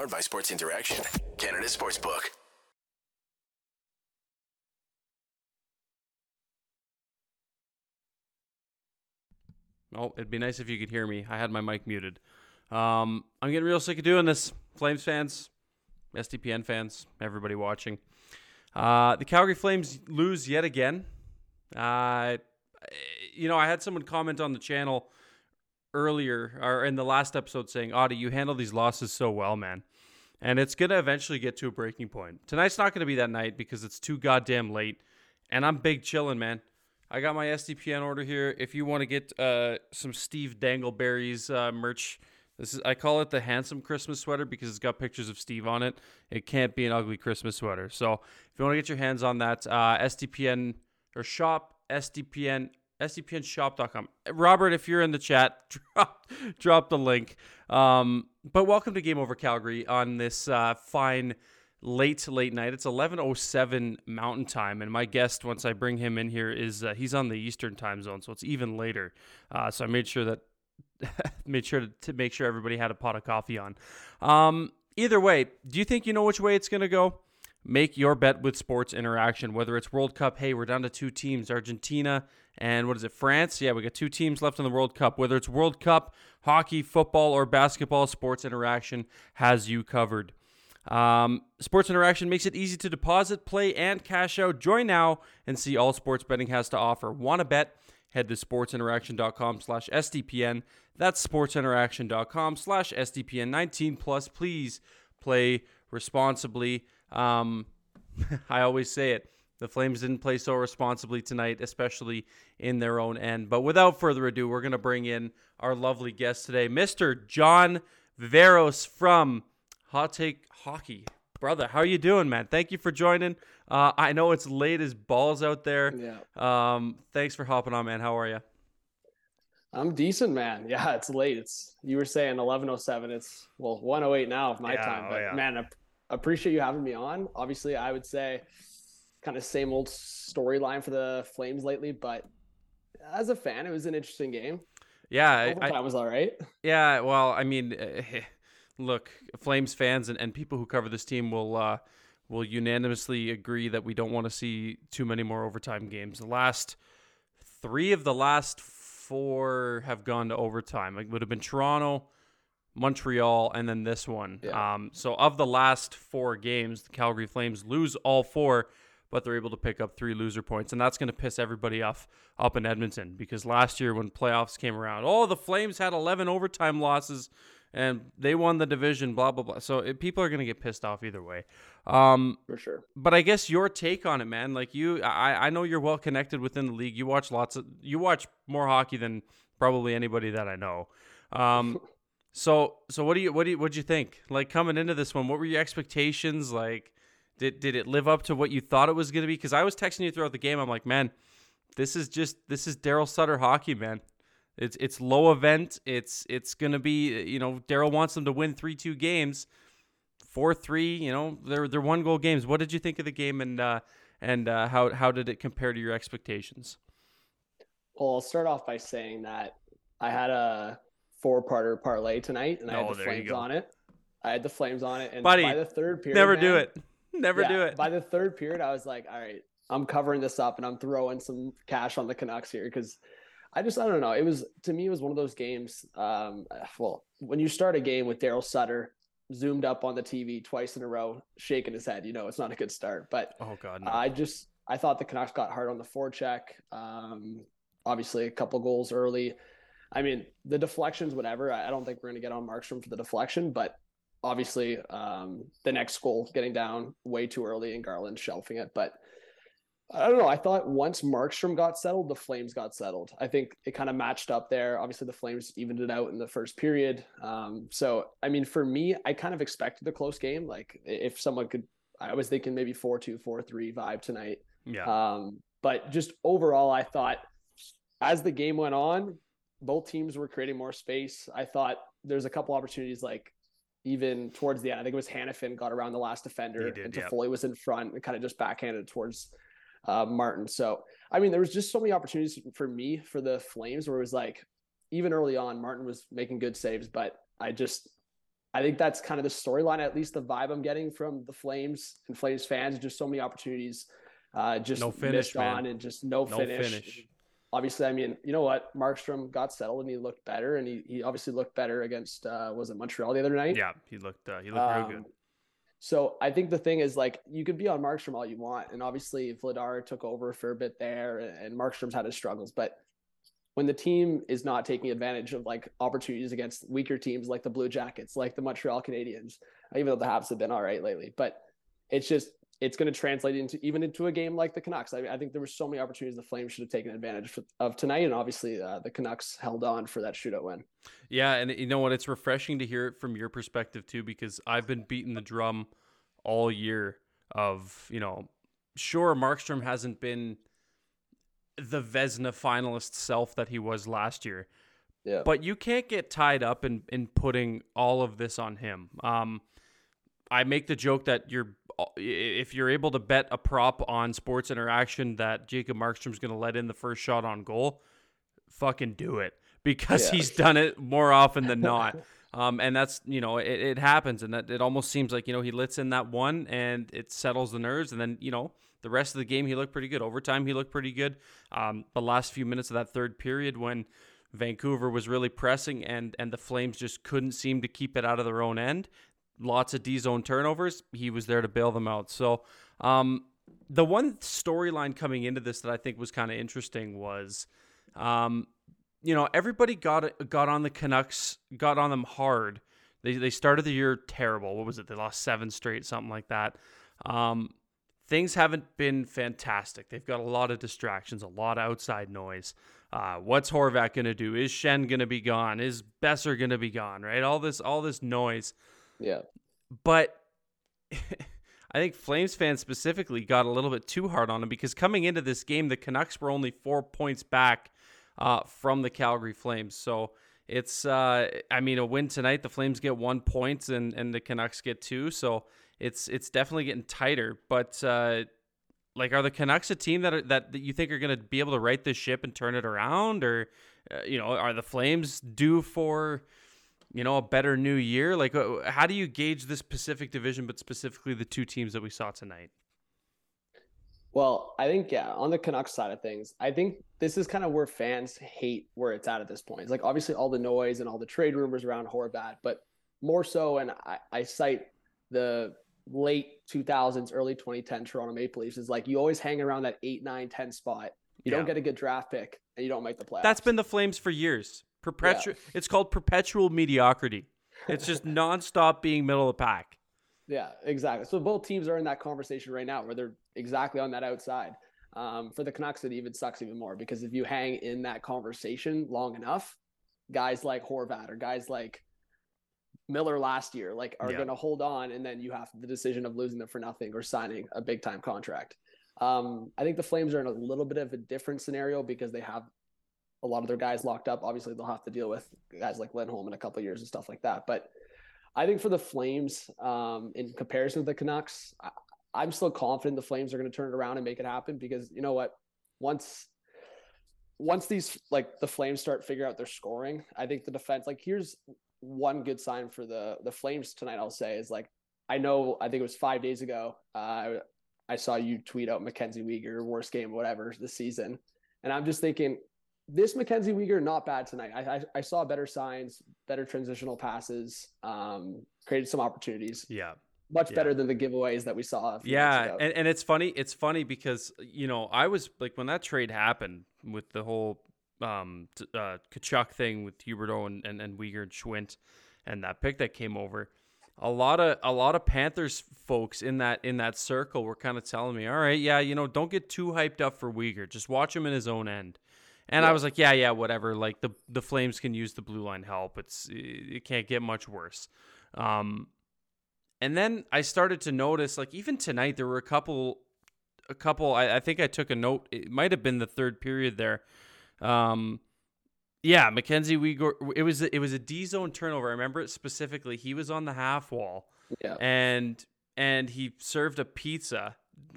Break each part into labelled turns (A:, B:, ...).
A: Powered by Sports Interaction, Canada Sportsbook.
B: Oh, it'd be nice if you could hear me. I had my mic muted. Um, I'm getting real sick of doing this. Flames fans, SDPN fans, everybody watching. Uh, the Calgary Flames lose yet again. Uh, you know, I had someone comment on the channel earlier or in the last episode saying, Auddie, you handle these losses so well, man. And it's going to eventually get to a breaking point. Tonight's not going to be that night because it's too goddamn late. And I'm big chilling, man. I got my SDPN order here. If you want to get uh, some Steve Dangleberry's uh, merch, this is I call it the handsome Christmas sweater because it's got pictures of Steve on it. It can't be an ugly Christmas sweater. So if you want to get your hands on that, uh, SDPN or shop SDPN sdpnshop.com. Robert, if you're in the chat, drop drop the link. Um, but welcome to Game Over Calgary on this uh, fine late late night. It's 11:07 Mountain Time, and my guest, once I bring him in here, is uh, he's on the Eastern Time Zone, so it's even later. Uh, so I made sure that made sure to, to, make sure everybody had a pot of coffee on. Um, either way, do you think you know which way it's going to go? Make your bet with Sports Interaction. Whether it's World Cup, hey, we're down to two teams, Argentina and what is it, France? Yeah, we got two teams left in the World Cup. Whether it's World Cup, hockey, football, or basketball, Sports Interaction has you covered. Um, sports Interaction makes it easy to deposit, play, and cash out. Join now and see all sports betting has to offer. Want to bet? Head to sportsinteraction.com slash SDPN. That's sportsinteraction.com slash SDPN. 19 plus. Please play responsibly. Um, I always say it. The Flames didn't play so responsibly tonight, especially in their own end. But without further ado, we're going to bring in our lovely guest today, Mr. John Viveiros from Hot Take Hockey. Brother, how are you doing, man? Thank you for joining. Uh, I know it's late as balls out there.
C: Yeah.
B: Um, thanks for hopping on, man. How are you?
C: I'm decent, man. Yeah, it's late. It's you were saying 11:07. It's well 1:08 now of my
B: Yeah,
C: time.
B: oh,
C: But
B: yeah.
C: man, I appreciate you having me on. Obviously, I would say kind of same old storyline for the Flames lately, but as a fan, it was an interesting game.
B: Yeah,
C: Overtime
B: I,
C: was all right.
B: yeah. Well, I mean, uh, look, Flames fans and, and people who cover this team will uh, will unanimously agree that we don't want to see too many more overtime games. The last three of the last four have gone to overtime. It would have been Toronto, Montreal, and then this one.
C: Yeah.
B: Um, so of the last four games, the Calgary Flames lose all four, but they're able to pick up three loser points, and that's going to piss everybody off up in Edmonton because last year when playoffs came around, oh, the Flames had 11 overtime losses and they won the division, blah blah blah. So it, people are going to get pissed off either way. Um,
C: For sure.
B: but I guess your take on it, man. Like you, I, I know you're well connected within the league. You watch lots of, you watch more hockey than probably anybody that I know. Um, so, so what do you, what do you, what'd you think? Like coming into this one, what were your expectations? Like, did did it live up to what you thought it was going to be? Because I was texting you throughout the game. I'm like, man, this is just this is Daryl Sutter hockey, man. It's it's low event. It's it's gonna be you know Daryl wants them to win three two games, four three. You know they're they're one goal games. What did you think of the game and uh, and uh, how how did it compare to your expectations?
C: Well, I'll start off by saying that I had a four-parter parlay tonight, and I
B: Oh,
C: had the Flames on it. I had the Flames on it, and
B: Buddy,
C: by the third period,
B: Never do it. Never
C: yeah,
B: do it.
C: By the third period, I was like, all right, I'm covering this up and I'm throwing some cash on the Canucks here because I just I don't know. It was to me it was one of those games. Um, well, when you start a game with Daryl Sutter zoomed up on the TV twice in a row, shaking his head, you know it's not a good start. But
B: oh God, no.
C: I just I thought the Canucks got hard on the forecheck. Um, obviously, a couple goals early. I mean, the deflections, whatever. I I don't think we're going to get on Markstrom for the deflection, but obviously, um, the next goal getting down way too early and Garland shelving it. But I don't know. I thought once Markstrom got settled, the Flames got settled. I think it kind of matched up there. Obviously, the Flames evened it out in the first period. Um, so, I mean, for me, I kind of expected a close game. Like, if someone could, I was thinking maybe 4 2, 4 3 vibe tonight.
B: yeah.
C: Um, but just overall, I thought as the game went on, both teams were creating more space. I thought there's a couple opportunities like even towards the end. I think it was Hanifin got around the last defender
B: did,
C: and. Toffoli was in front and kind of just backhanded towards uh, Martin. So I mean, there was just so many opportunities for me for the Flames where it was like even early on, Martin was making good saves, but I just I think that's kind of the storyline, at least the vibe I'm getting from the Flames and Flames fans. Just so many opportunities, uh, just
B: no finish
C: on and just no,
B: no
C: finish.
B: finish.
C: Obviously, I mean, you know what? Markstrom got settled and he looked better, and he, he obviously looked better against uh, was it Montreal the other night?
B: Yeah, he looked uh, he looked um, very good.
C: So I think the thing is like you could be on Markstrom all you want, and obviously Vladar took over for a bit there, and Markstrom's had his struggles, but when the team is not taking advantage of like opportunities against weaker teams like the Blue Jackets, like the Montreal Canadiens, even though the Habs have been all right lately, but it's just it's going to translate into even into a game like the Canucks. I, mean, I think there were so many opportunities the Flames should have taken advantage of tonight, and obviously uh, the Canucks held on for that shootout win.
B: Yeah, and you know what? It's refreshing to hear it from your perspective too, because I've been beating the drum all year of you know, sure Markstrom hasn't been the Vezina finalist self that he was last year.
C: Yeah.
B: But you can't get tied up in, in putting all of this on him. Um, I make the joke that you're if you're able to bet a prop on Sports Interaction that Jacob Markstrom's going to let in the first shot on goal, fucking do it because yeah. he's done it more often than not. um, and that's you know it, it happens, and that it almost seems like you know he lets in that one and it settles the nerves, and then you know the rest of the game, he looked pretty good. Overtime, he looked pretty good. Um, the last few minutes of that third period, when Vancouver was really pressing and and the Flames just couldn't seem to keep it out of their own end. Lots of D zone turnovers. He was there to bail them out. So, um, the one storyline coming into this that I think was kind of interesting was, um, you know, everybody got got on the Canucks, got on them hard. They they started the year terrible. What was it? They lost seven straight, something like that. Um, things haven't been fantastic. They've got a lot of distractions, a lot of outside noise. Uh, what's Horvat going to do? Is Schenn going to be gone? Is Boeser going to be gone? Right? All this, all this noise.
C: Yeah.
B: But I think Flames fans specifically got a little bit too hard on him because coming into this game, the Canucks were only four points back uh, from the Calgary Flames. So it's, uh, I mean, a win tonight, the Flames get one point and and the Canucks get two. So it's it's definitely getting tighter. But uh, like, are the Canucks a team that are, that, that you think are going to be able to right this ship and turn it around, or uh, you know, are the Flames due for you know a better new year? Like, uh, how do you gauge this Pacific Division, but specifically the two teams that we saw tonight?
C: Well, I think yeah, on the Canucks side of things, I think this is kind of where fans hate where it's at at this point. It's like obviously all the noise and all the trade rumors around Horvat, but more so, and I, I cite the late 2000s, early 2010 Toronto Maple Leafs is like you always hang around that 8, 9, 10 spot. You yeah. don't get a good draft pick and you don't make the playoffs.
B: That's been the Flames for years. Perpetual yeah. it's called perpetual mediocrity. It's just nonstop being middle of the pack.
C: Yeah, exactly. So both teams are in that conversation right now where they're exactly on that outside. Um, for the Canucks, it even sucks even more because if you hang in that conversation long enough, guys like Horvat or guys like Miller last year, like are yeah. going to hold on, and then you have the decision of losing them for nothing or signing a big time contract. Um, I think the Flames are in a little bit of a different scenario because they have a lot of their guys locked up. Obviously, they'll have to deal with guys like Lindholm in a couple years and stuff like that. But I think for the Flames, um, in comparison to the Canucks, I, am still confident the Flames are going to turn it around and make it happen because you know what? Once once these like the Flames start figuring out their scoring, I think the defense like here's one good sign for the the Flames tonight. I'll say is like I know I think it was five days ago. Uh, I saw you tweet out Mackenzie Weegar worst game whatever this season, and I'm just thinking this Mackenzie Weegar not bad tonight. I, I, I saw better signs, better transitional passes, um, created some opportunities.
B: Yeah,
C: much
B: yeah.
C: better than the giveaways that we saw.
B: yeah, and, and it's funny. It's funny because you know I was like when that trade happened with the whole um, uh, Tkachuk thing with Huberdeau and, and, and Weegar and Schwindt and that pick that came over. A lot of a lot of Panthers folks in that in that circle were kind of telling me, all right, yeah, you know, don't get too hyped up for Weegar. Just watch him in his own end. And yeah. I was like, yeah, yeah, whatever. Like the the Flames can use the blue line help. It's it can't get much worse. Um, and then I started to notice, like even tonight, there were a couple, a couple. I, I think I took a note. It might have been the third period there um, yeah, Mackenzie Weegar. It was it was a D zone turnover. I remember it specifically. He was on the half wall,
C: yeah,
B: and and he served a pizza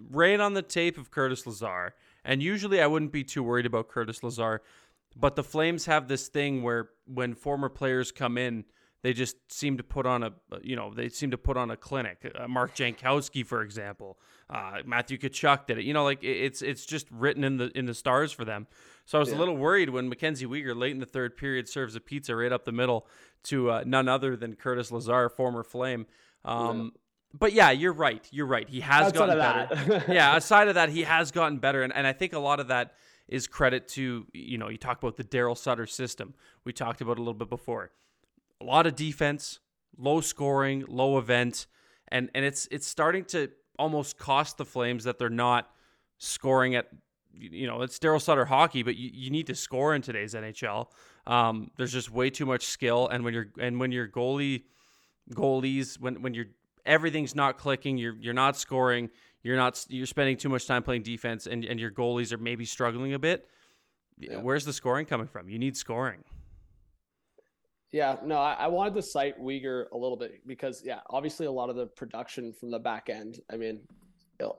B: right on the tape of Curtis Lazar. And usually I wouldn't be too worried about Curtis Lazar, but the Flames have this thing where when former players come in, they just seem to put on a you know they seem to put on a clinic. Uh, Mark Jankowski, for example, uh, Matthew Tkachuk did it. You know, like it's it's just written in the in the stars for them. So I was yeah. a little worried when Mackenzie Weegar late in the third period serves a pizza right up the middle to uh, none other than Curtis Lazar, former Flame. Um, yeah. But yeah, you're right. You're right. He has outside gotten better. yeah, aside of that, he has gotten better, and, and I think a lot of that is credit to you know you talk about the Daryl Sutter system. We talked about a little bit before a lot of defense, low scoring, low event, and and it's it's starting to almost cost the Flames that they're not scoring at you know it's Daryl Sutter hockey, but you, you need to score in today's NHL. Um, there's just way too much skill, and when you're and when your goalie goalies when when you're everything's not clicking, you're you're not scoring, you're not you're spending too much time playing defense, and and your goalies are maybe struggling a bit. Yeah. Where's the scoring coming from? You need scoring.
C: Yeah, no, I, I, wanted to cite Weegar a little bit because, yeah, obviously a lot of the production from the back end. I mean,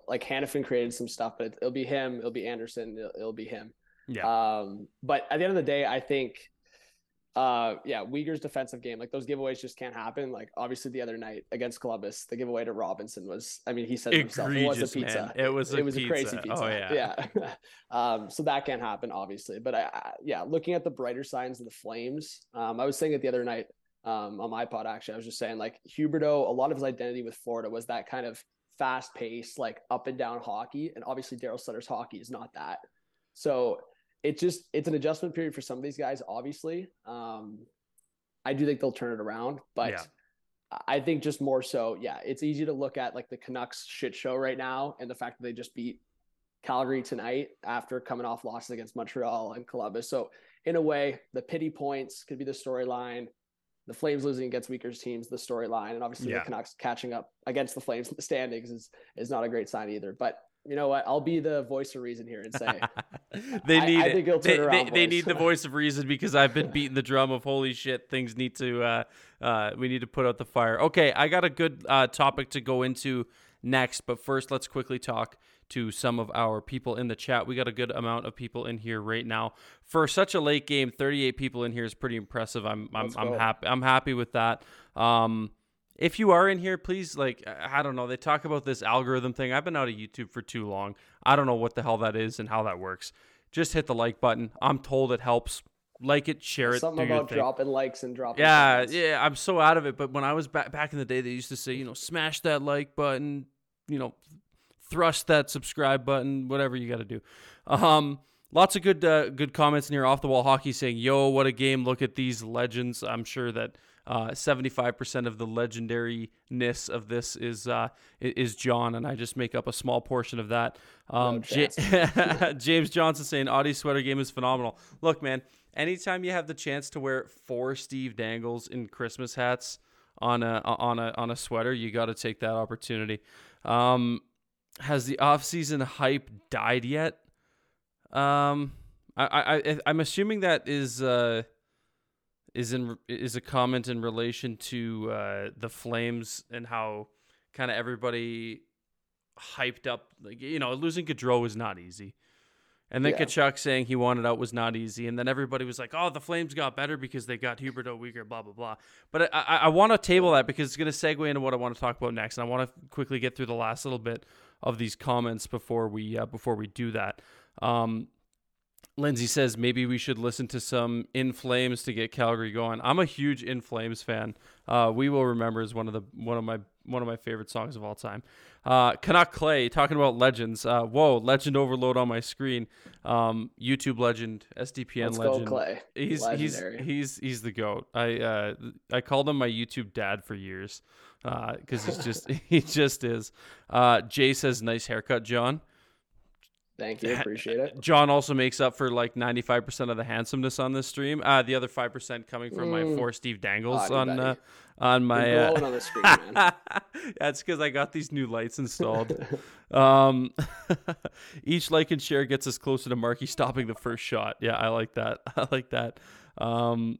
C: like Hanifin created some stuff, but it, will be him, it'll be Andersson, it'll, it'll, be him. Yeah. Um, but at the end of the day, I think uh, yeah, Weegar's defensive game, like those giveaways just can't happen. Like obviously the other night against Columbus, the giveaway to Robinson was, I mean, he said himself, it was a pizza.
B: Man. It was,
C: it
B: was
C: a crazy pizza.
B: Oh yeah.
C: Yeah. um, so that can't happen obviously, but I, I, yeah, looking at the brighter signs of the Flames, um, I was saying it the other night, um, on my pod, actually, I was just saying like Huberdeau, a lot of his identity with Florida was that kind of fast paced, like up and down hockey. And obviously Daryl Sutter's hockey is not that. So it just, it's an adjustment period for some of these guys, obviously. Um, I do think they'll turn it around, but yeah. I think just more so, yeah, it's easy to look at like the Canucks shit show right now and the fact that they just beat Calgary tonight after coming off losses against Montreal and Columbus. So in a way, the pity points could be the storyline. The Flames losing against weaker teams, the storyline, and obviously yeah. the Canucks catching up against the Flames in the standings is is not a great sign either. But you know what? I'll be the voice of reason here and say
B: they need I, I think they, they, they, need the voice of reason because I've been beating the drum of holy shit. Things need to uh, uh, we need to put out the fire. Okay, I got a good uh, topic to go into next, but first let's quickly talk to some of our people in the chat. We got a good amount of people in here right now for such a late game. Thirty-eight people in here is pretty impressive. I'm I'm, I'm happy. I'm happy with that. Um, if you are in here, please, like, I don't know. They talk about this algorithm thing. I've been out of YouTube for too long. I don't know what the hell that is and how that works. Just hit the like button. I'm told it helps. Like it, share it.
C: Something about dropping likes and dropping.
B: Yeah, comments. yeah. I'm so out of it. But when I was back back in the day, they used to say, you know, smash that like button. You know, thrust that subscribe button. Whatever you got to do. Um, lots of good uh, good comments in here. Off the wall hockey saying, "Yo, what a game! Look at these legends." I'm sure that uh, 75% of the legendariness of this is uh, is John, and I just make up a small portion of that. Um, J- James Johnson saying Auddie sweater game is phenomenal. Look, man, anytime you have the chance to wear four Steve Dangles in Christmas hats on a on a on a sweater, you got to take that opportunity. Um, has the off-season hype died yet? Um, I, I, I'm assuming that is uh, is in is a comment in relation to uh, the Flames and how kind of everybody hyped up. Like you know, losing Gaudreau was not easy, and then yeah. Tkachuk saying he wanted out was not easy, and then everybody was like, "Oh, the Flames got better because they got Huberdeau Weegar, blah blah blah." But I, I, I want to table that because it's going to segue into what I want to talk about next, and I want to quickly get through the last little bit of these comments before we uh, before we do that. Um, Lindsay says maybe we should listen to some In Flames to get Calgary going. I'm a huge In Flames fan. Uh, we will remember is one of the one of my one of my favorite songs of all time. Uh, Canuck Clay talking about legends. Uh, whoa, legend overload on my screen. Um, YouTube legend, SDPN
C: Let's
B: legend.
C: Go Clay.
B: He's Legendary. he's he's he's the goat. I uh, I called him my YouTube dad for years because uh, he's just he just is. Uh, Jay says nice haircut, John.
C: Thank you. Appreciate it.
B: John also makes up for like 95% of the handsomeness on this stream. Uh, the other 5% coming from mm. my four Steve Dangles oh, on uh, on my
C: uh, on the screen, man.
B: That's cuz I got these new lights installed. um, each like and share gets us closer to Marky stopping the first shot. Yeah, I like that. I like that. Um,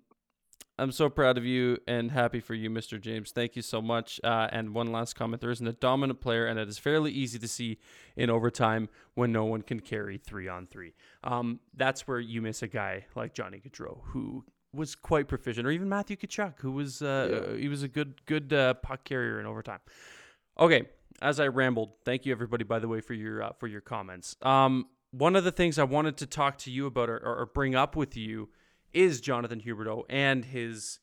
B: I'm so proud of you and happy for you, Mr. James. Thank you so much. Uh, and one last comment there isn't a dominant player, and it is fairly easy to see in overtime when no one can carry three on three. Um, that's where you miss a guy like Johnny Gaudreau, who was quite proficient, or even Matthew Tkachuk, who was uh,
C: Yeah.
B: he was a good good uh, puck carrier in overtime. Okay, as I rambled, thank you everybody by the way for your uh, for your comments. Um, one of the things I wanted to talk to you about or, or bring up with you is Jonathan Huberdeau and his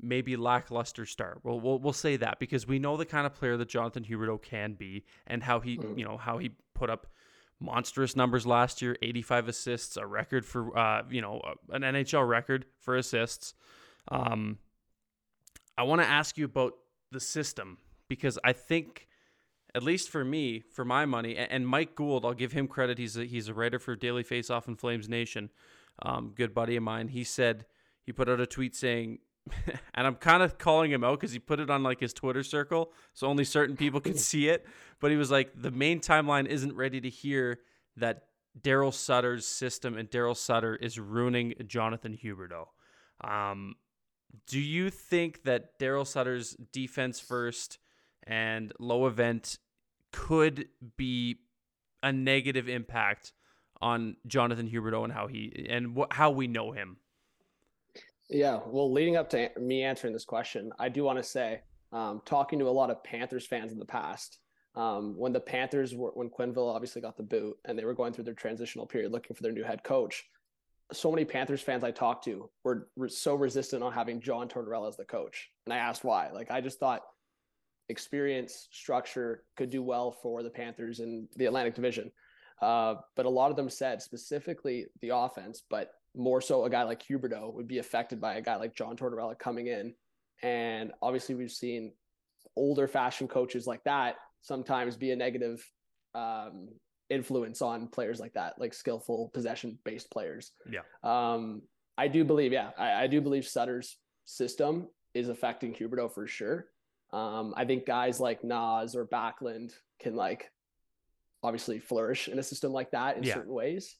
B: maybe lackluster start. Well, we'll we'll say that because we know the kind of player that Jonathan Huberdeau can be and how he you know how he put up monstrous numbers last year 85 assists a record for uh you know an nhl record for assists um i want to ask you about the system because i think at least for me for my money and mike gould i'll give him credit he's a, he's a writer for daily faceoff and flames nation um, good buddy of mine he said he put out a tweet saying and i'm kind of calling him out because he put it on like his twitter circle so only certain people could see it but he was like, the main timeline isn't ready to hear that Daryl Sutter's system and Daryl Sutter is ruining Jonathan Huberdeau. Um, do you think that Daryl Sutter's defense first and low event could be a negative impact on Jonathan Huberdeau and how he and wh- how we know him?
C: Yeah, well, leading up to me answering this question, I do want to say, um, talking to a lot of Panthers fans in the past, um, when the Panthers were, when Quenneville obviously got the boot and they were going through their transitional period looking for their new head coach, so many Panthers fans I talked to were, were so resistant on having John Tortorella as the coach. And I asked why. Like, I just thought experience, structure could do well for the Panthers in the Atlantic Division. Uh, but a lot of them said specifically the offense, but more so a guy like Huberdeau would be affected by a guy like John Tortorella coming in. And obviously, we've seen older fashion coaches like that sometimes be a negative um, influence on players like that, like skillful possession based players.
B: Yeah.
C: Um, I do believe, yeah, I, I do believe Sutter's system is affecting Huberdeau for sure. Um, I think guys like Naz or Backlund can like obviously flourish in a system like that in
B: Yeah.
C: certain ways.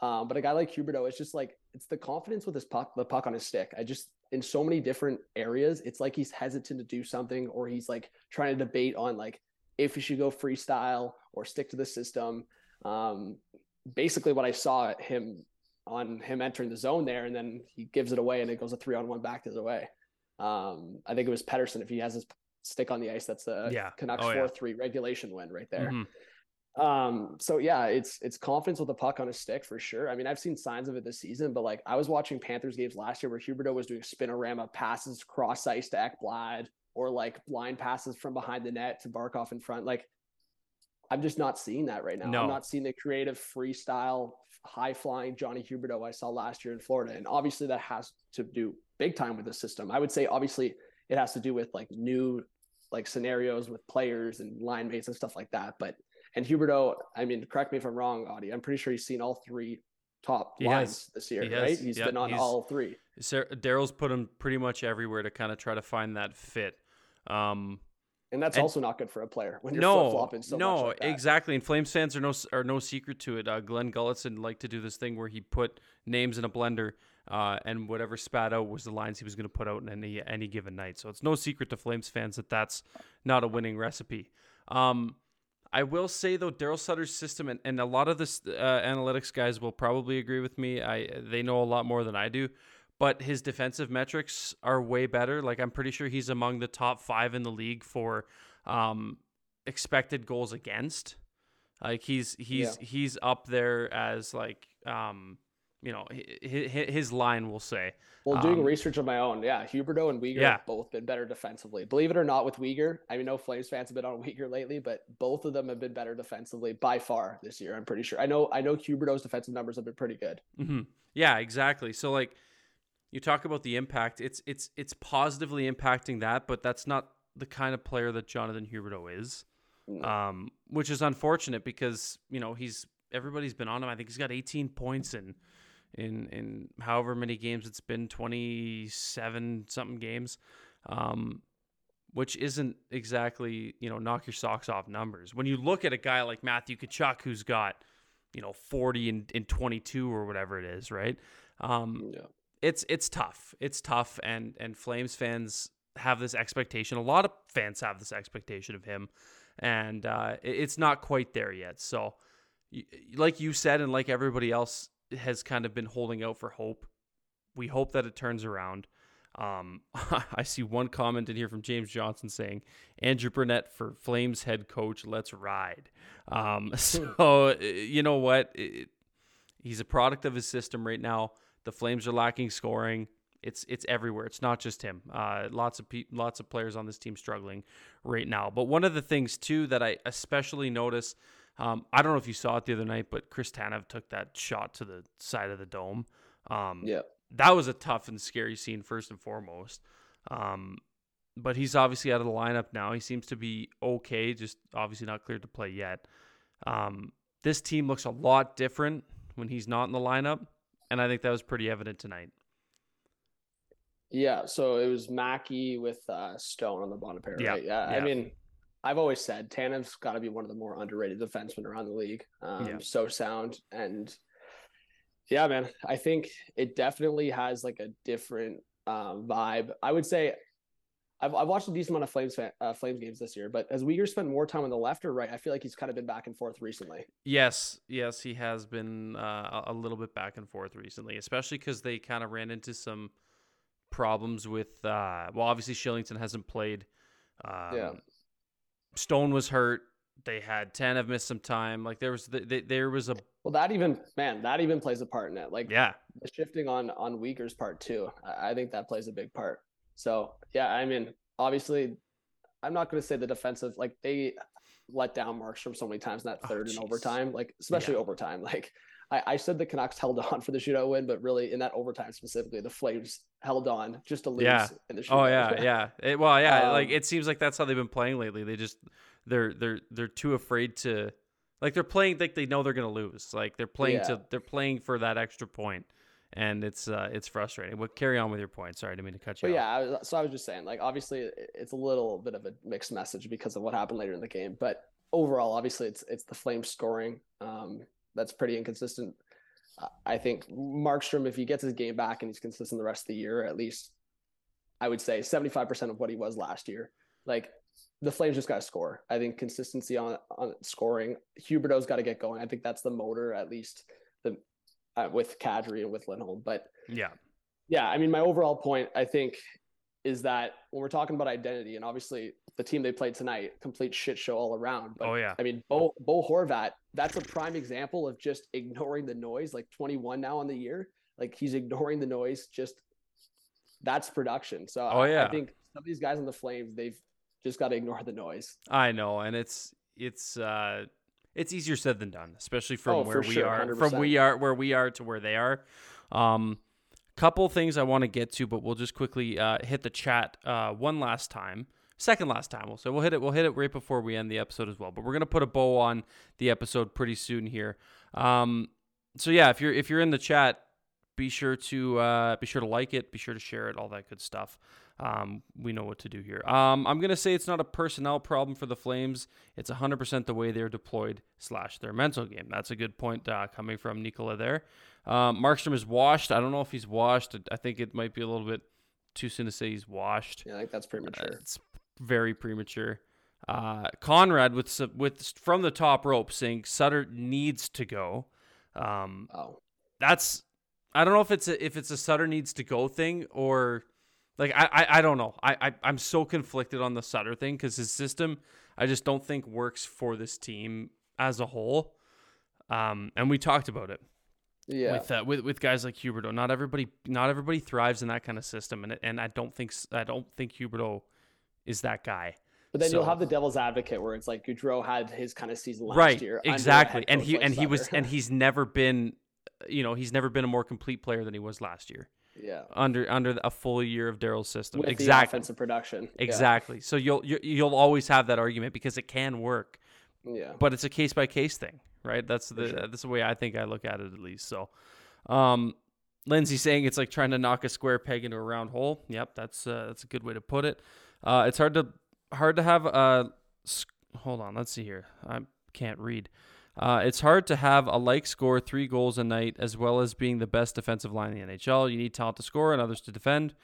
C: Um, but a guy like Huberdeau, it's just like it's the confidence with his puck, the puck on his stick. I just in so many different areas, it's like he's hesitant to do something, or he's like trying to debate on like if he should go freestyle or stick to the system. Um, basically, what I saw him on him entering the zone there, and then he gives it away, and it goes a three on one back to the way. Um, I think it was Pedersen. If he has his stick on the ice, that's a
B: Yeah.
C: Canucks
B: Oh, yeah.
C: four three regulation win right there.
B: Mhm.
C: Um, so yeah, it's it's confidence with the puck on a stick for sure. I mean, I've seen signs of it this season, but like I was watching Panthers games last year where Huberdeau was doing spinorama passes cross ice to Ekblad or like blind passes from behind the net to Barkov in front. Like I'm just not seeing that right now.
B: No.
C: I'm not seeing the creative freestyle, high flying Johnny Huberdeau I saw last year in Florida. And obviously that has to do big time with the system. I would say obviously it has to do with like new like scenarios with players and line mates and stuff like that. But and Huberdeau, I mean, correct me if I'm wrong, Auddie. I'm pretty sure he's seen all three top
B: He
C: lines
B: has.
C: this year, right?
B: He has.
C: He's
B: Yeah,
C: been on
B: he's-
C: all three.
B: Daryl's put him pretty much everywhere to kind of try to find that fit. Um,
C: And that's
B: And-
C: also not good for a player when you're
B: no,
C: flopping so
B: no,
C: much like
B: exactly. And Flames fans are no are no secret to it. Uh, Glen Gulutzan liked to do this thing where he put names in a blender, uh, and whatever spat out was the lines he was going to put out in any any given night. So it's no secret to Flames fans that that's not a winning recipe. Um, I will say though, Daryl Sutter's system and, and a lot of this uh, analytics guys will probably agree with me. I they know a lot more than I do, but his defensive metrics are way better. Like I'm pretty sure he's among the top five in the league for um, expected goals against. Like he's he's he's up there as like um, you know his, his line will say.
C: Well, doing
B: Um,
C: research on my own, yeah, Huberdeau and Weegar
B: Yeah.
C: have both been better defensively. Believe it or not, with Weegar, I mean, no Flames fans have been on Weegar lately, but both of them have been better defensively by far this year. I'm pretty sure. I know, I know Huberdeau's defensive numbers have been pretty good.
B: hmm Yeah, exactly. So like you talk about the impact, it's it's it's positively impacting that, but that's not the kind of player that Jonathan Huberdeau is.
C: No.
B: Um, which is unfortunate because, you know, he's everybody's been on him. I think he's got 18 points in in in however many games it's been 27 something games. Um which isn't exactly, you know, knock your socks off numbers. When you look at a guy like Matthew Tkachuk who's got you know 40 and, and 22 or whatever it is right um
C: yeah.
B: it's it's tough it's tough and and flames fans have this expectation a lot of fans have this expectation of him and uh it- it's not quite there yet so like you said and like everybody else has kind of been holding out for hope we hope that it turns around. Um, I see one comment in here from James Johnson saying, Andrew Burnett for Flames head coach, let's ride. Um, so, you know what? It, he's a product of his system right now. The Flames are lacking scoring. It's it's everywhere. It's not just him. Uh, lots of pe- lots of players on this team struggling right now. But one of the things too that I especially notice, um, I don't know if you saw it the other night, but Chris Tanev took that shot to the side of the dome. Um,
C: Yeah.
B: that was a tough and scary scene first and foremost. Um, but he's obviously out of the lineup now. He seems to be okay, just obviously not cleared to play yet. Um, this team looks a lot different when he's not in the lineup, and I think that was pretty evident tonight.
C: Yeah, so it was Mackey with uh, Stone on the bottom pair,
B: Yeah,
C: right? Yeah,
B: yeah.
C: I mean, I've always said Tanev's got to be one of the more underrated defensemen around the league. Um,
B: Yeah.
C: So sound and yeah, man, I think it definitely has like a different um, vibe. I would say I've, I've watched a decent amount of Flames fan, uh, Flames games this year, but as Weegar spent more time on the left or right? I feel like he's kind of been back and forth recently.
B: Yes, yes, he has been uh, a a little bit back and forth recently, especially because they kind of ran into some problems with. Uh, well, obviously Shillington hasn't played. Um,
C: Yeah.
B: Stone was hurt. They had Tanev missed some time. Like there was, the, the, there was a
C: Well, that even man, that even plays a part in it. Like
B: yeah,
C: shifting on on Weegar's part too. I, I think that plays a big part. So yeah, I mean, obviously, I'm not going to say the defensive like they let down Markstrom so many times in that
B: Oh,
C: third and overtime, like especially
B: Yeah.
C: overtime. Like I, I said the Canucks held on for the shootout win, but really in that overtime specifically, the Flames held on just to lose
B: Yeah.
C: in the shootout.
B: Oh yeah, yeah. It, well, yeah. like
C: Um,
B: it seems like that's how they've been playing lately. They just they're they're they're too afraid to like they're playing like they know they're gonna lose. Like they're playing
C: Yeah.
B: to they're playing for that extra point, and it's uh it's frustrating. But carry on with your point. Sorry, I didn't mean to cut you
C: But
B: off.
C: yeah, I was, so I was just saying, like, obviously, it's a little bit of a mixed message because of what happened later in the game. But overall, obviously, it's it's the Flames scoring um, that's pretty inconsistent. I- think Markstrom, if he gets his game back and he's consistent the rest of the year, at least, I would say seventy five percent of what he was last year. Like the Flames just got to score. I think consistency on on scoring. Huberdeau's got to get going. I think that's the motor, at least the uh, with Kadri and with Lindholm. But
B: Yeah,
C: yeah, I mean, my overall point, I think, is that when we're talking about identity, and obviously the team they played tonight, complete shit show all around. But
B: Oh, yeah.
C: I mean, Bo Bo Horvat, that's a prime example of just ignoring the noise. Like 21 now on the year, like he's ignoring the noise. Just that's production. So
B: Oh,
C: I,
B: yeah.
C: I think some of these guys on the Flames, they've just got to ignore the noise.
B: I know, and it's it's uh it's easier said than done, especially from
C: Oh,
B: where we
C: sure,
B: are from
C: 100%.
B: we are where we are to where they are. Um couple things I want to get to, but we'll just quickly uh, hit the chat uh, one last time. Second last time, we'll say we'll hit it. We'll hit it right before we end the episode as well. But we're gonna put a bow on the episode pretty soon here. Um, so yeah, if you're if you're in the chat, be sure to uh, be sure to like it, be sure to share it, all that good stuff. Um, we know what to do here. Um, I'm gonna say it's not a personnel problem for the Flames. It's 100% the way they're deployed slash their mental game. That's a good point uh, coming from Nicola there. Um, Markstrom is washed. I don't know if he's washed. I think it might be a little bit too soon to say he's washed.
C: Yeah, I think that's
B: Uh,
C: premature.
B: It's very premature. Uh, Conrad with with from the top rope saying Sutter needs to go. Um,
C: Oh,
B: that's I don't know if it's a, if it's a Sutter needs to go thing or like I I, I don't know. I, I I'm so conflicted on the Sutter thing because his system I just don't think works for this team as a whole. Um, and we talked about it
C: yeah.
B: with uh, with with guys like Huberdeau. Not everybody not everybody thrives in that kind of system, and and I don't think I don't think Huberdeau is that guy.
C: But then you'll have the devil's advocate where it's like Gaudreau had his kind of season last
B: right,
C: year. a
B: exactly, and he
C: like
B: and he was and he's never been, you know, he's never been a more complete player than he was last year
C: yeah.
B: under under a full year of Daryl's system.
C: With the
B: exactly,
C: offensive production. Yeah.
B: exactly. So you'll you, you'll always have that argument because it can work,
C: Yeah.
B: but it's a case by case thing, right? That's the
C: sure.
B: that's the way I think I look at it at least. So, um, Lindsay saying it's like trying to knock a square peg into a round hole. Yep, that's uh, that's a good way to put it. Uh, it's hard to hard to have a s- hold on. Let's see here. I can't read. Uh, it's hard to have a like score three goals a night as well as being the best defensive line in the NHL. You need talent to score and others to defend.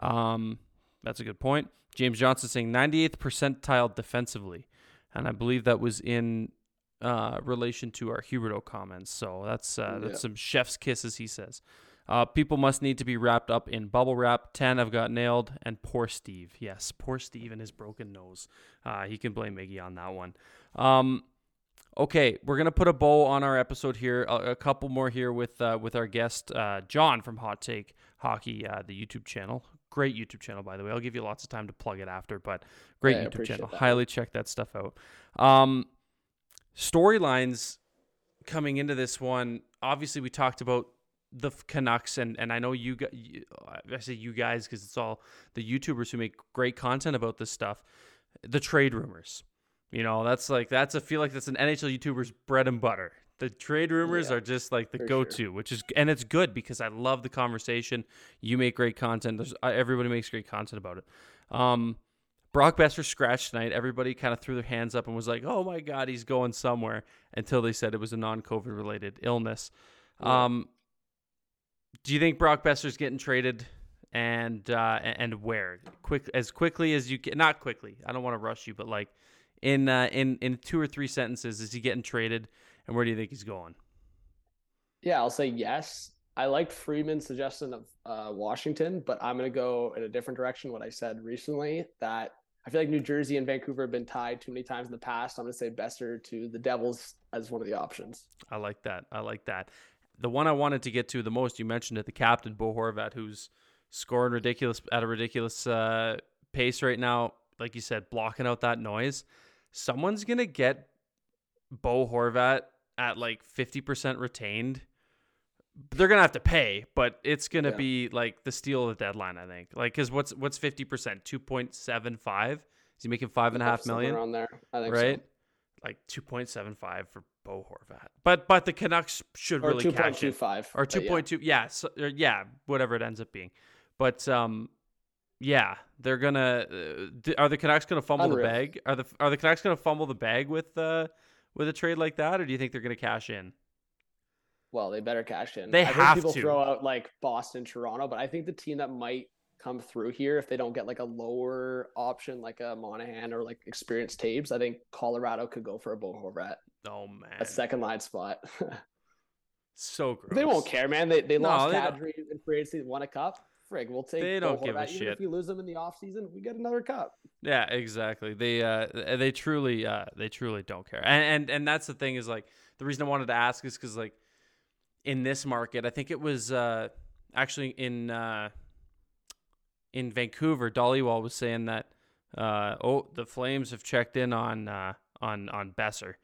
B: Um, that's a good point. James Johnson saying 98th percentile defensively, and I believe that was in uh, relation to our Huberdeau comments. So that's uh, that's
C: Yeah.
B: some chef's kisses, he says. Uh, people must need to be wrapped up in bubble wrap. 10 I've got nailed. And poor Steve. Yes, poor Steve and his broken nose. Uh, he can blame Miggy on that one. Um, okay, we're going to put a bow on our episode here. A, a couple more here with uh, with our guest, uh, John from Hot Take Hockey, uh, the YouTube channel. Great YouTube channel, by the way. I'll give you lots of time to plug it after, but great
C: Yeah,
B: YouTube channel.
C: that.
B: Highly check that stuff out. Um, storylines coming into this one. Obviously, we talked about the Canucks, and and I know you guys. I say you guys because it's all the YouTubers who make great content about this stuff. The trade rumors. You know, that's like that's I feel like that's an NHL YouTuber's bread and butter. The trade rumors
C: Yeah,
B: are just like the go-to, which is and it's good because I love the conversation. You make great content. There's uh, everybody makes great content about it. Um, Brock Boeser scratched tonight. Everybody kind of threw their hands up and was like, "Oh my God, he's going somewhere." Until they said it was a non-COVID related illness.
C: Yeah.
B: Um, do you think Brock Boeser's getting traded, and uh, and where? Quick as quickly as you can. Not quickly. I don't want to rush you, but like in uh, in in two or three sentences, is he getting traded, and where do you think he's going?
C: Yeah, I'll say yes. I liked Freeman's suggestion of uh, Washington, but I'm going to go in a different direction. What I said recently that I feel like New Jersey and Vancouver have been tied too many times in the past. I'm going to say Boeser to the Devils as one of the options.
B: I like that. I like that. The one I wanted to get to the most, you mentioned it, the captain Bo Horvat, who's scoring ridiculous at a ridiculous uh, pace right now. Like you said, blocking out that noise. Someone's gonna get Bo Horvat at like fifty percent retained. They're gonna have to pay, but it's gonna
C: Yeah.
B: be like the steal of the deadline. I think. Like, cause what's what's fifty percent? Two point seven five. Is he making five and a half million
C: around there.
B: Right?
C: so.
B: Like two point seven five for Bo Horvat. But but the Canucks should
C: Or
B: really
C: two point
B: cash
C: two
B: it.
C: five.
B: Or two point two, yeah, so, or yeah, whatever it ends up being. But um, yeah, they're gonna. Uh, are the Canucks gonna fumble
C: Unreal.
B: the bag? Are the are the Canucks gonna fumble the bag with uh with a trade like that, or do you think they're gonna cash in?
C: Well, they better cash in.
B: They
C: I
B: have
C: people
B: to.
C: throw out like Boston, Toronto, but I think the team that might come through here if they don't get like a lower option like a Monahan or like experienced tapes, I think Colorado could go for a Bo Horvat,
B: Oh man,
C: a second line spot.
B: so gross.
C: they won't care, man. They they
B: No,
C: lost
B: they.
C: Kadri in free agency, won a cup. Frig, we'll take.
B: They don't give a.
C: Even
B: shit.
C: if you lose them in the offseason, we get another cup.
B: Yeah, exactly. They uh they truly uh they truly don't care. And and and that's the thing is like the reason I wanted to ask is cuz like in this market, I think it was uh actually in uh in Vancouver, Dhaliwal was saying that uh oh, the Flames have checked in on uh on on Boeser.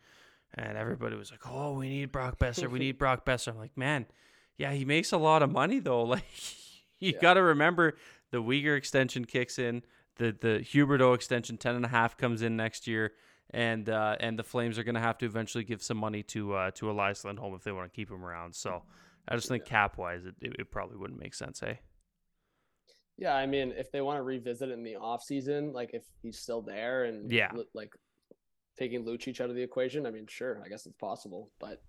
B: And everybody was like, "Oh, we need Brock Boeser. We need Brock Boeser." I'm like, "Man, yeah, he makes a lot of money though. Like you
C: Yeah.
B: got to remember the Weegar extension kicks in the the Huberdeau extension ten and a half comes in next year, and uh, and the Flames are going to have to eventually give some money to uh, to Elias Lindholm if they want to keep him around. So I just think cap wise, it, it, it probably wouldn't make sense, eh?
C: Yeah, I mean, if they want to revisit it in the off season, like if he's still there and
B: Yeah.
C: like taking Lucic out of the equation, I mean, sure, I guess it's possible. But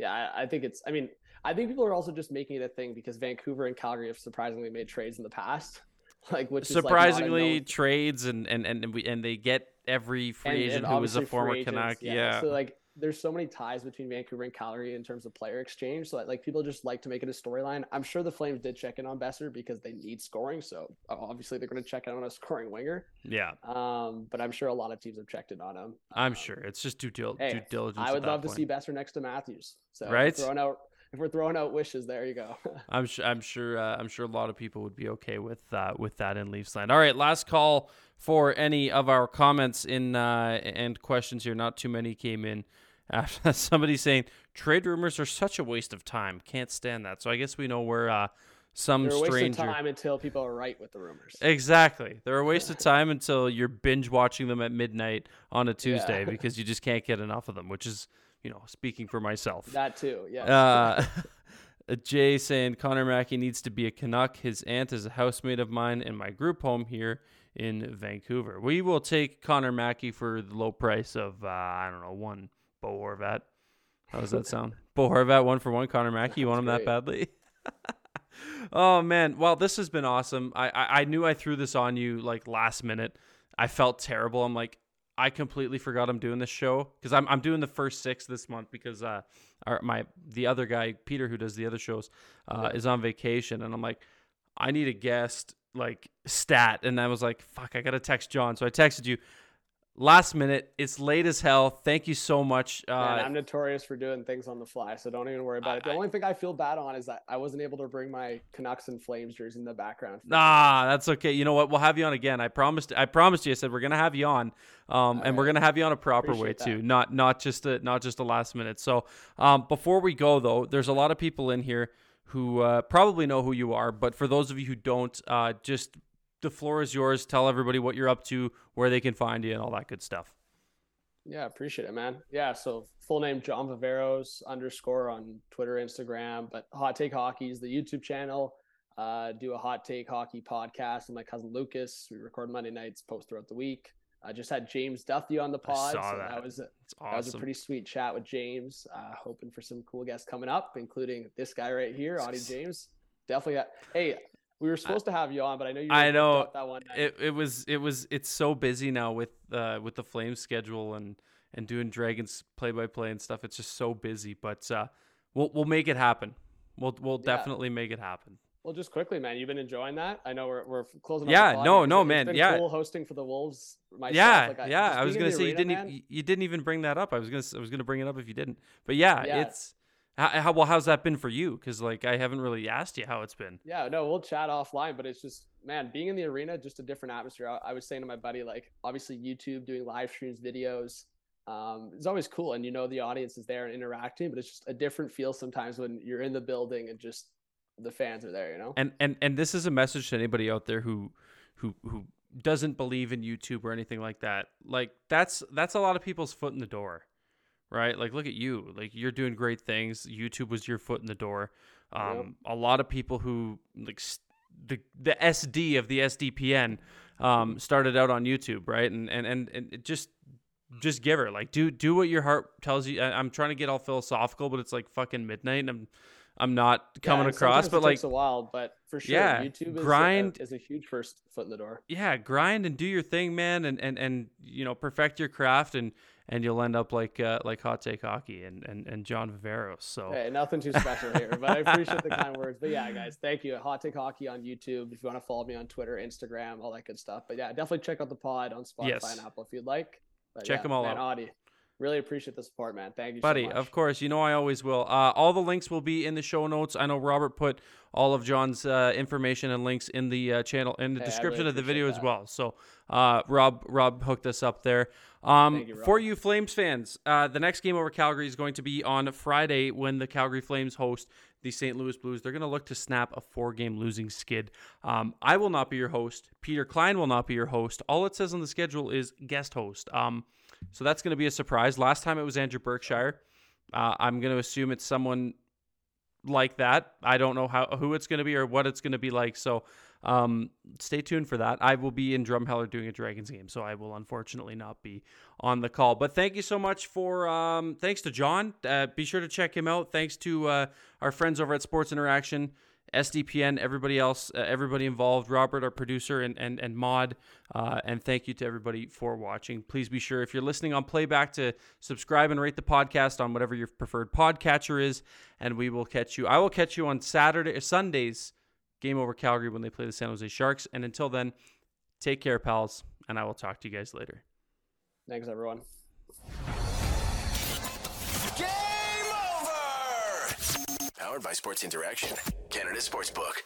C: yeah, I, I think it's. I mean, I think people are also just making it a thing because Vancouver and Calgary have surprisingly made trades in the past, like which is like,
B: Surprisingly, trades and and and we, and they get every free
C: and-
B: agent
C: and
B: who was a former
C: agents,
B: Canuck. Yeah,
C: So like, there's so many ties between Vancouver and Calgary in terms of player exchange. So like, people just like to make it a storyline. I'm sure the Flames did check in on Boeser because they need scoring. So uh, obviously they're going to check in on a scoring winger.
B: yeah.
C: Um, but I'm sure a lot of teams have checked in on him.
B: I'm
C: Um,
B: sure it's just due, dil-
C: hey,
B: due diligence.
C: I would
B: that
C: love to see Boeser next to Matthews. So if we're
B: Right?
C: throwing out if we're throwing out wishes, there you go.
B: I'm sure. I'm sure. Uh, I'm sure a lot of people would be okay with uh, with that in Leafs land. All right, last call for any of our comments in uh, and questions here. Not too many came in. After somebody saying trade rumors are such a waste of time. Can't stand that. So I guess we know where uh, some
C: They're a waste of time until people are right with the rumors.
B: Exactly. They're a waste of time until you're binge watching them at midnight on a Tuesday
C: Yeah.
B: because you just can't get enough of them. Which is, you know, speaking for myself.
C: That too, yeah.
B: Uh, Jay saying Connor Mackey needs to be a Canuck. His aunt is a housemate of mine in my group home here in Vancouver. We will take Connor Mackey for the low price of uh, I don't know one Bo Horvat. How does that sound? Bo Horvat one for one. Connor Mackey. You want him that badly? oh man! Well, this has been awesome. I, I I knew I threw this on you like last minute. I felt terrible. I'm like. I completely forgot I'm doing this show because I'm I'm doing the first six this month because uh our my the other guy Peter who does the other shows uh
C: Yeah.
B: is on vacation and I'm like I need a guest like stat and I was like fuck I gotta text John so I texted you last minute it's late as hell thank you so much uh
C: Man, I'm notorious for doing things on the fly, so don't even worry about it. The
B: I-
C: only thing I feel bad on is that I wasn't able to bring my Canucks and Flames jersey in the background.
B: Nah, that's okay. You know what? We'll have you on again. I promised. I promised you. I said we're gonna have you on, um, and we're gonna have you on a proper way
C: Appreciate
B: too, not not just a not just a last minute. So, um, before we go though, there's a lot of people in here who uh, probably know who you are, but for those of you who don't, uh, just the floor is yours. Tell everybody what you're up to, where they can find you, and all that good stuff.
C: Yeah, appreciate it, man. Yeah, so full name John Viveiros underscore on Twitter, Instagram, but Hot Take Hockey is the YouTube channel. Uh, do a Hot Take Hockey podcast with my cousin Lucas. We record Monday nights, post throughout the week. I just had James Duffy on the pod,
B: saw
C: so
B: that.
C: that was a,
B: It's
C: that was a pretty sweet chat with James. Uh, hoping for some cool guests coming up, including this guy right here, Auddie James. Definitely. Got, hey, we were supposed to have you on, but I know you.
B: I know.
C: that one night.
B: it, it was it was it's so busy now with uh with the Flames schedule and and doing Dragons play by play and stuff. It's just so busy, but uh, we'll we'll make it happen. We'll we'll
C: Yeah.
B: definitely make it happen.
C: Well, just quickly, man, you've been enjoying that. I know we're, we're closing.
B: Yeah, no, no, man, yeah.
C: cool hosting for the Wolves. Myself.
B: yeah,
C: Like,
B: yeah. I was gonna say you didn't
C: man,
B: you didn't even bring that up. I was gonna I was gonna bring it up if you didn't. But yeah,
C: Yeah.
B: it's how, how well how's that been for you? Because like I haven't really asked you how it's been.
C: Yeah, no, we'll chat offline, but it's just man, being in the arena, just a different atmosphere. I, I was saying to my buddy, like obviously YouTube doing live streams, videos. Um, it's always cool, and you know the audience is there and interacting, but it's just a different feel sometimes when you're in the building and just the fans are there. You know.
B: And and and this is a message to anybody out there who who who doesn't believe in YouTube or anything like that. Like that's that's a lot of people's foot in the door. Right? Like look at you. Like you're doing great things. YouTube was your foot in the door. Um
C: Yep.
B: a lot of people who like s- the the SD of the SDPN um started out on YouTube, right? And and and, and it just just give her like do do what your heart tells you. I, I'm trying to get all philosophical, but it's like fucking midnight and I'm I'm not coming
C: and
B: across, but
C: it
B: like
C: takes a while, but for sure,
B: Yeah,
C: YouTube is
B: grind-
C: a, is a huge first foot in the door.
B: yeah, grind and do your thing, man, and and and you know perfect your craft, and and you'll end up like uh, like Hot Take Hockey and and and John Viveiros. So
C: Hey, nothing too special here, but I appreciate the kind words. But yeah, guys, thank you. Hot Take Hockey on YouTube. If you want to follow me on Twitter, Instagram, all that good stuff. But yeah, definitely check out the pod on Spotify
B: Yes.
C: and Apple if you'd like. But
B: Check them all
C: man,
B: out.
C: Auddie, really appreciate the support, man. Thank you,
B: buddy,
C: So much.
B: of course, you know I always will. Uh, all the links will be in the show notes. I know Robert put all of John's uh, information and links in the uh, channel in the
C: Hey,
B: description
C: really
B: of the video as well. So uh, Rob Rob hooked us up there. Um,
C: you,
B: for you Flames fans, uh, the next game over Calgary is going to be on Friday when the Calgary Flames host the St. Louis Blues. They're going to look to snap a four-game losing skid. Um, I will not be your host. Peter Klein will not be your host. All it says on the schedule is guest host. Um, so that's going to be a surprise. Last time it was Andrew Berkshire. Uh, I'm going to assume it's someone like that. I don't know how who it's going to be or what it's going to be like. So um, stay tuned for that. I will be in Drumheller doing a Dragons game, so I will unfortunately not be on the call. But thank you so much for um, thanks to John. Uh, be sure to check him out. Thanks to uh, our friends over at Sports Interaction. SDPN, everybody else, uh, everybody involved, Robert, our producer, and and and Mod, uh, and thank you to everybody for watching. Please be sure if you're listening on playback to subscribe and rate the podcast on whatever your preferred podcatcher is, and we will catch you. I will catch you on Saturday, Sundays, game over Calgary when they play the San Jose Sharks. And until then, take care, pals, and I will talk to you guys later.
C: Thanks, everyone.
A: Game over! Powered by Sports Interaction, Canada Sportsbook.